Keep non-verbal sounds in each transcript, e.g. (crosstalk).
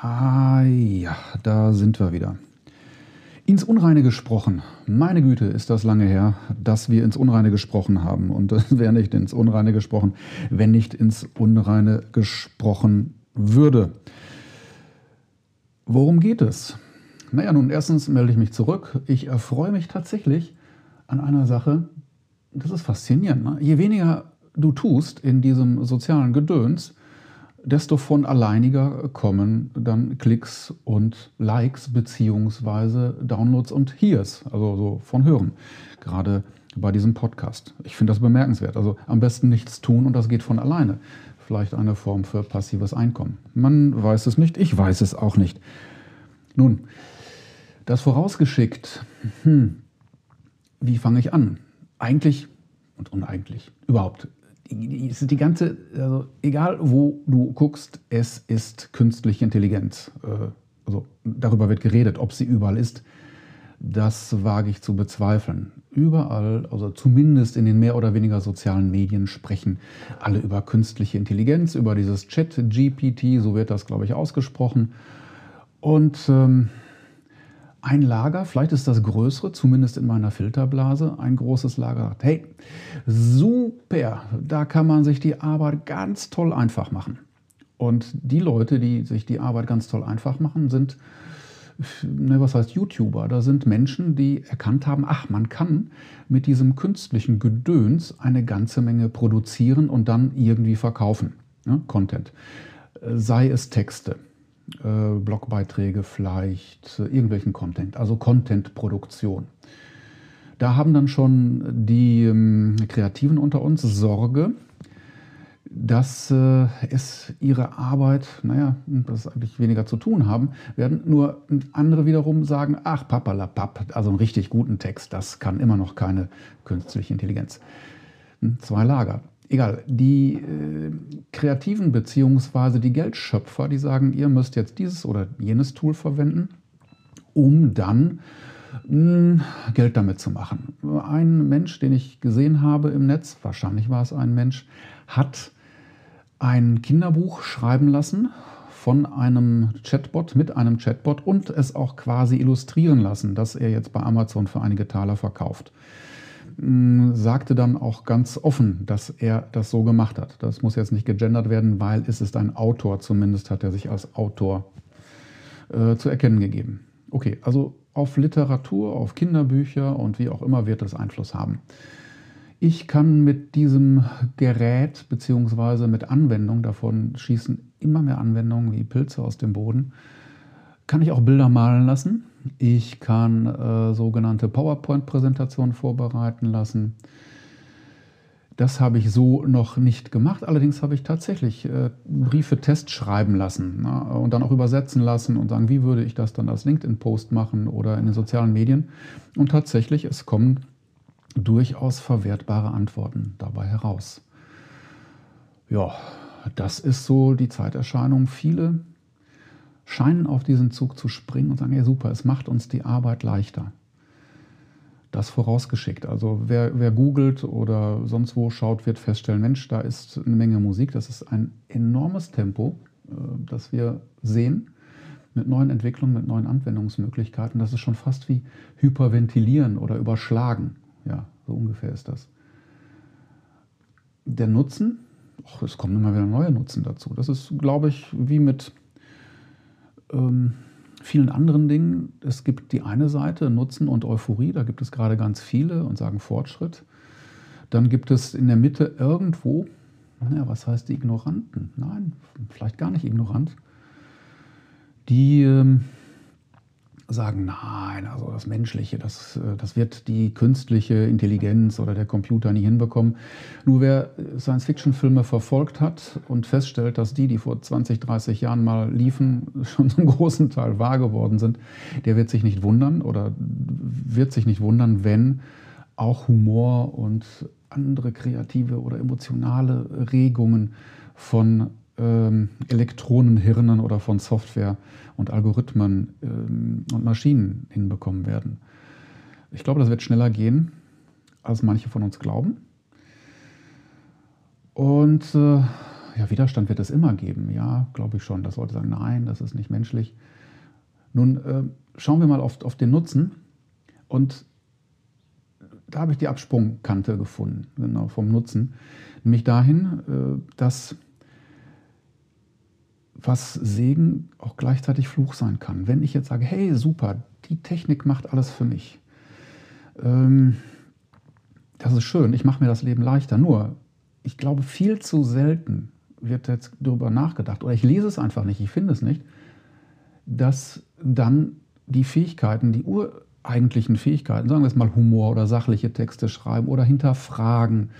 Ah ja, da sind wir wieder. Ins Unreine gesprochen. Meine Güte, ist das lange her, dass wir ins Unreine gesprochen haben. Und (laughs) es wäre nicht ins Unreine gesprochen, wenn nicht ins Unreine gesprochen würde. Worum geht es? Naja, nun, erstens melde ich mich zurück. Ich erfreue mich tatsächlich an einer Sache. Das ist faszinierend. Ne? Je weniger du tust in diesem sozialen Gedöns, desto von alleiniger kommen dann Klicks und Likes beziehungsweise Downloads und Hears, also so von Hören, gerade bei diesem Podcast. Ich finde das bemerkenswert. Also am besten nichts tun und das geht von alleine. Vielleicht eine Form für passives Einkommen. Man weiß es nicht, ich weiß es auch nicht. Nun, das vorausgeschickt, hm, wie fange ich an? Eigentlich und uneigentlich, überhaupt es ist die ganze, also egal wo du guckst, es ist künstliche Intelligenz. Äh, also darüber wird geredet, ob sie überall ist. Das wage ich zu bezweifeln. Überall, also zumindest in den mehr oder weniger sozialen Medien, sprechen alle über künstliche Intelligenz, über dieses Chat-GPT, so wird das, glaube ich, ausgesprochen. Und ähm, ein Lager, vielleicht ist das größere, zumindest in meiner Filterblase, ein großes Lager sagt, hey, super, da kann man sich die Arbeit ganz toll einfach machen. Und die Leute, die sich die Arbeit ganz toll einfach machen, sind, ne, was heißt YouTuber? Da sind Menschen, die erkannt haben, ach, man kann mit diesem künstlichen Gedöns eine ganze Menge produzieren und dann irgendwie verkaufen. Ne? Content. Sei es Texte, äh, Blogbeiträge vielleicht, äh, irgendwelchen Content, also Contentproduktion. Da haben dann schon die ähm, Kreativen unter uns Sorge, dass äh, es ihre Arbeit, naja, das eigentlich weniger zu tun haben werden. Nur andere wiederum sagen, ach, papalapap, also einen richtig guten Text, das kann immer noch keine künstliche Intelligenz. Hm, zwei Lager egal, die äh, Kreativen bzw. die Geldschöpfer, die sagen, ihr müsst jetzt dieses oder jenes Tool verwenden, um dann mh, hm, Geld damit zu machen. Ein Mensch, den ich gesehen habe im Netz, wahrscheinlich war es ein Mensch, hat ein Kinderbuch schreiben lassen von einem Chatbot mit einem Chatbot und es auch quasi illustrieren lassen, dass er jetzt bei Amazon für einige Taler verkauft sagte dann auch ganz offen, dass er das so gemacht hat. Das muss jetzt nicht gegendert werden, weil es ist ein Autor, zumindest hat er sich als Autor äh, zu erkennen gegeben. Okay, also auf Literatur, auf Kinderbücher und wie auch immer wird es Einfluss haben. Ich kann mit diesem Gerät bzw. mit Anwendung, davon schießen immer mehr Anwendungen wie Pilze aus dem Boden, kann ich auch Bilder malen lassen. Ich kann äh, sogenannte PowerPoint-Präsentationen vorbereiten lassen. Das habe ich so noch nicht gemacht. Allerdings habe ich tatsächlich äh, Briefe Test schreiben lassen na, und dann auch übersetzen lassen und sagen, wie würde ich das dann als LinkedIn-Post machen oder in den sozialen Medien. Und tatsächlich, es kommen durchaus verwertbare Antworten dabei heraus. Ja, das ist so die Zeiterscheinung. Viele scheinen auf diesen Zug zu springen und sagen, ja super, es macht uns die Arbeit leichter. Das vorausgeschickt. Also wer, wer googelt oder sonst wo schaut, wird feststellen, Mensch, da ist eine Menge Musik. Das ist ein enormes Tempo, äh, das wir sehen mit neuen Entwicklungen, mit neuen Anwendungsmöglichkeiten. Das ist schon fast wie hyperventilieren oder überschlagen. Ja, so ungefähr ist das. Der Nutzen, och, es kommen immer wieder neue Nutzen dazu. Das ist, glaube ich, wie mit ähm, vielen anderen Dingen. Es gibt die eine Seite, Nutzen und Euphorie, da gibt es gerade ganz viele und sagen Fortschritt. Dann gibt es in der Mitte irgendwo, naja, was heißt die Ignoranten? Nein, vielleicht gar nicht ignorant, die ähm, sagen, nein, also das Menschliche, das, äh, das wird die künstliche Intelligenz oder der Computer nie hinbekommen. Nur wer Science-Fiction-Filme verfolgt hat und feststellt, dass die, die vor 20, 30 Jahren mal liefen, (laughs) schon zum großen Teil wahr geworden sind, der wird sich nicht wundern oder wird sich nicht wundern, wenn auch Humor und andere kreative oder emotionale Regungen von ähm, Elektronenhirnen oder von Software und Algorithmen ähm, und Maschinen hinbekommen werden. Ich glaube, das wird schneller gehen, als manche von uns glauben. Und äh, ja, Widerstand wird es immer geben. Ja, glaube ich schon. Das sollte sagen, nein, das ist nicht menschlich. Nun äh, schauen wir mal auf, auf den Nutzen. Und da habe ich die Absprungkante gefunden, genau, vom Nutzen. Nämlich dahin, äh, dass was Segen auch gleichzeitig Fluch sein kann. Wenn ich jetzt sage, hey, super, die Technik macht alles für mich. Ähm, das ist schön, ich mache mir das Leben leichter. Nur, ich glaube, viel zu selten wird jetzt darüber nachgedacht, oder ich lese es einfach nicht, ich finde es nicht, dass dann die Fähigkeiten, die ureigentlichen Fähigkeiten, sagen wir es mal Humor oder sachliche Texte schreiben oder hinterfragen,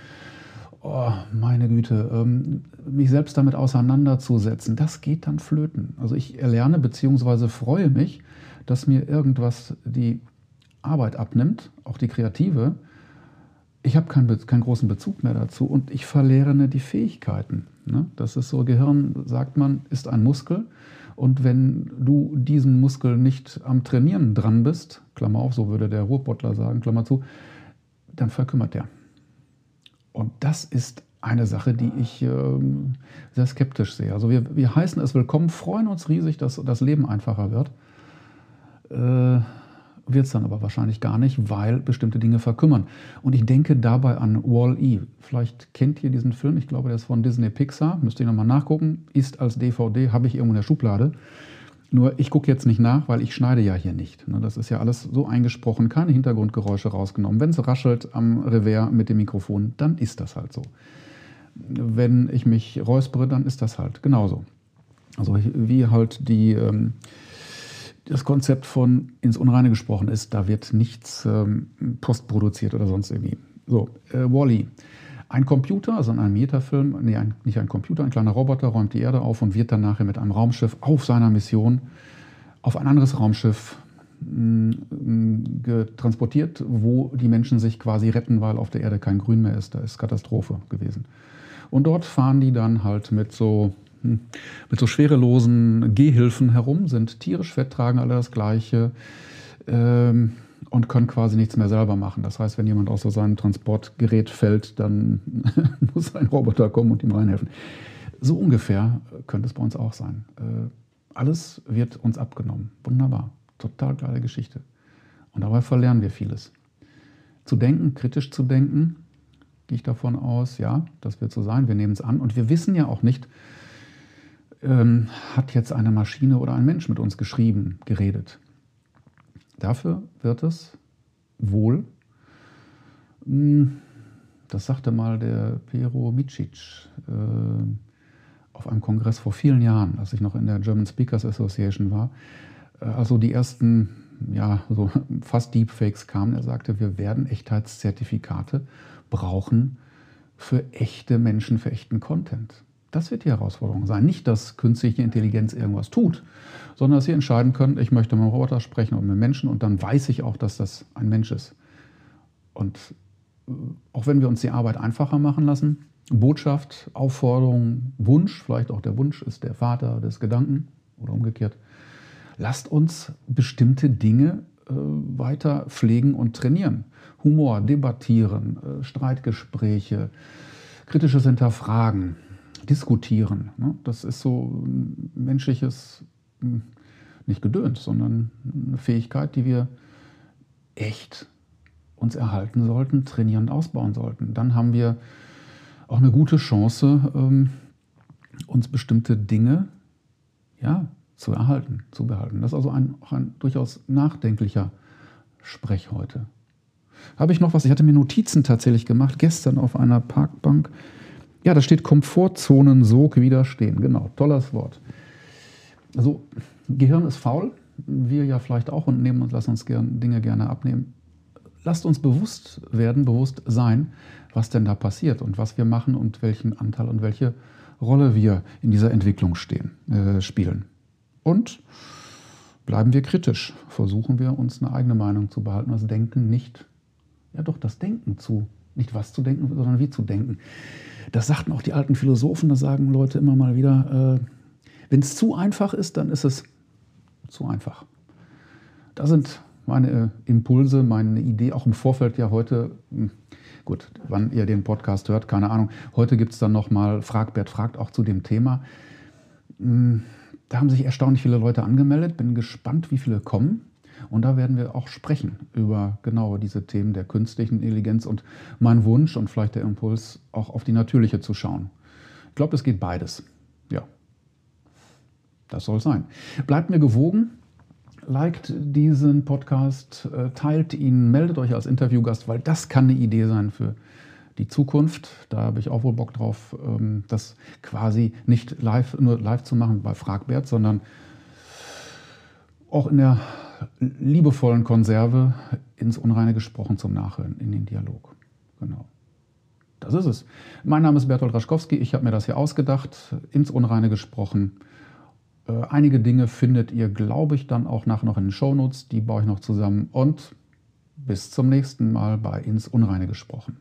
oh, meine Güte, ähm, mich selbst damit auseinanderzusetzen, das geht dann flöten. Also ich erlerne bzw. freue mich, dass mir irgendwas die Arbeit abnimmt, auch die kreative. Ich habe keinen, keinen großen Bezug mehr dazu und ich verlerne die Fähigkeiten. Ne? Das ist so, Gehirn, sagt man, ist ein Muskel. Und wenn du diesen Muskel nicht am Trainieren dran bist, Klammer auf, so würde der Ruhrbottler sagen, Klammer zu, dann verkümmert der. Und das ist eine Sache, die ich äh, sehr skeptisch sehe. Also wir, wir heißen es willkommen, freuen uns riesig, dass das Leben einfacher wird. Äh, wird es dann aber wahrscheinlich gar nicht, weil bestimmte Dinge verkümmern. Und ich denke dabei an Wall-E. Vielleicht kennt ihr diesen Film, ich glaube, der ist von Disney Pixar, müsst ihr nochmal nachgucken, ist als DVD, habe ich irgendwo in der Schublade. Nur ich gucke jetzt nicht nach, weil ich schneide ja hier nicht. Ne? Das ist ja alles so eingesprochen, keine Hintergrundgeräusche rausgenommen. Wenn es raschelt am Revers mit dem Mikrofon, dann ist das halt so. Wenn ich mich räuspere, dann ist das halt genauso. Also wie halt die, ähm, das Konzept von ins Unreine gesprochen ist, da wird nichts ähm, postproduziert oder sonst irgendwie. So, äh, Wally. -E. Ein Computer, also in einem Metafilm, nee, ein, nicht ein Computer, ein kleiner Roboter räumt die Erde auf und wird dann nachher mit einem Raumschiff auf seiner Mission auf ein anderes Raumschiff mm, transportiert, wo die Menschen sich quasi retten, weil auf der Erde kein Grün mehr ist. Da ist Katastrophe gewesen. Und dort fahren die dann halt mit so, hm, mit so schwerelosen Gehhilfen herum, sind tierisch fett, tragen alle das Gleiche. Ähm, und können quasi nichts mehr selber machen. Das heißt, wenn jemand aus seinem Transportgerät fällt, dann (laughs) muss ein Roboter kommen und ihm reinhelfen. So ungefähr könnte es bei uns auch sein. Äh, alles wird uns abgenommen. Wunderbar. Total geile Geschichte. Und dabei verlernen wir vieles. Zu denken, kritisch zu denken, gehe ich davon aus, ja, das wird so sein. Wir nehmen es an. Und wir wissen ja auch nicht, ähm, hat jetzt eine Maschine oder ein Mensch mit uns geschrieben, geredet. Dafür wird es wohl, hm, das sagte mal der Pero Micic äh, auf einem Kongress vor vielen Jahren, als ich noch in der German Speakers Association war, äh, also die ersten ja, so (laughs) fast Deepfakes kamen, er sagte, wir werden Echtheitszertifikate brauchen für echte Menschen, für echten Content. Das wird die Herausforderung sein. Nicht, dass künstliche Intelligenz irgendwas tut, sondern dass sie entscheiden können, ich möchte mit einem Roboter sprechen und mit Menschen und dann weiß ich auch, dass das ein Mensch ist. Und äh, auch wenn wir uns die Arbeit einfacher machen lassen, Botschaft, Aufforderung, Wunsch, vielleicht auch der Wunsch ist der Vater des Gedanken oder umgekehrt, lasst uns bestimmte Dinge äh, weiter pflegen und trainieren. Humor, debattieren, äh, Streitgespräche, kritisches Hinterfragen, diskutieren. Ne? Das ist so ein menschliches, hm, nicht Gedöns, sondern eine Fähigkeit, die wir echt uns erhalten sollten, trainieren und ausbauen sollten. Dann haben wir auch eine gute Chance, ähm, uns bestimmte Dinge ja, zu erhalten, zu behalten. Das ist also ein, auch ein durchaus nachdenklicher Sprech heute. Habe ich noch was? Ich hatte mir Notizen tatsächlich gemacht, gestern auf einer Parkbank ja, da steht Komfortzonensog widerstehen. Genau, tolles Wort. Also, Gehirn ist faul, wir ja vielleicht auch und nehmen und lassen uns gern, Dinge gerne abnehmen. Lasst uns bewusst werden, bewusst sein, was denn da passiert und was wir machen und welchen Anteil und welche Rolle wir in dieser Entwicklung stehen, äh, spielen. Und bleiben wir kritisch, versuchen wir uns eine eigene Meinung zu behalten, das Denken nicht, ja doch das Denken zu, nicht was zu denken, sondern wie zu denken. Das sagten auch die alten Philosophen, das sagen Leute immer mal wieder. Äh, Wenn es zu einfach ist, dann ist es zu einfach. Da sind meine äh, Impulse, meine Idee, auch im Vorfeld ja heute, hm, gut, wann ihr den Podcast hört, keine Ahnung. Heute gibt es dann nochmal Fragbert fragt auch zu dem Thema. Hm, da haben sich erstaunlich viele Leute angemeldet. Bin gespannt, wie viele kommen. Und da werden wir auch sprechen über genau diese Themen der künstlichen Intelligenz und mein Wunsch und vielleicht der Impuls, auch auf die natürliche zu schauen. Ich glaube, es geht beides. Ja, das soll sein. Bleibt mir gewogen. Liked diesen Podcast, äh, teilt ihn, meldet euch als Interviewgast, weil das kann eine Idee sein für die Zukunft. Da habe ich auch wohl Bock drauf, ähm, das quasi nicht live, nur live zu machen bei Fragbert, sondern auch in der liebevollen Konserve ins Unreine gesprochen zum Nachhören, in den Dialog. Genau. Das ist es. Mein Name ist Bertolt Raschkowski. Ich habe mir das hier ausgedacht, ins Unreine gesprochen. Äh, einige Dinge findet ihr, glaube ich, dann auch nachher noch in den Shownotes. Die baue ich noch zusammen. Und bis zum nächsten Mal bei Ins Unreine gesprochen.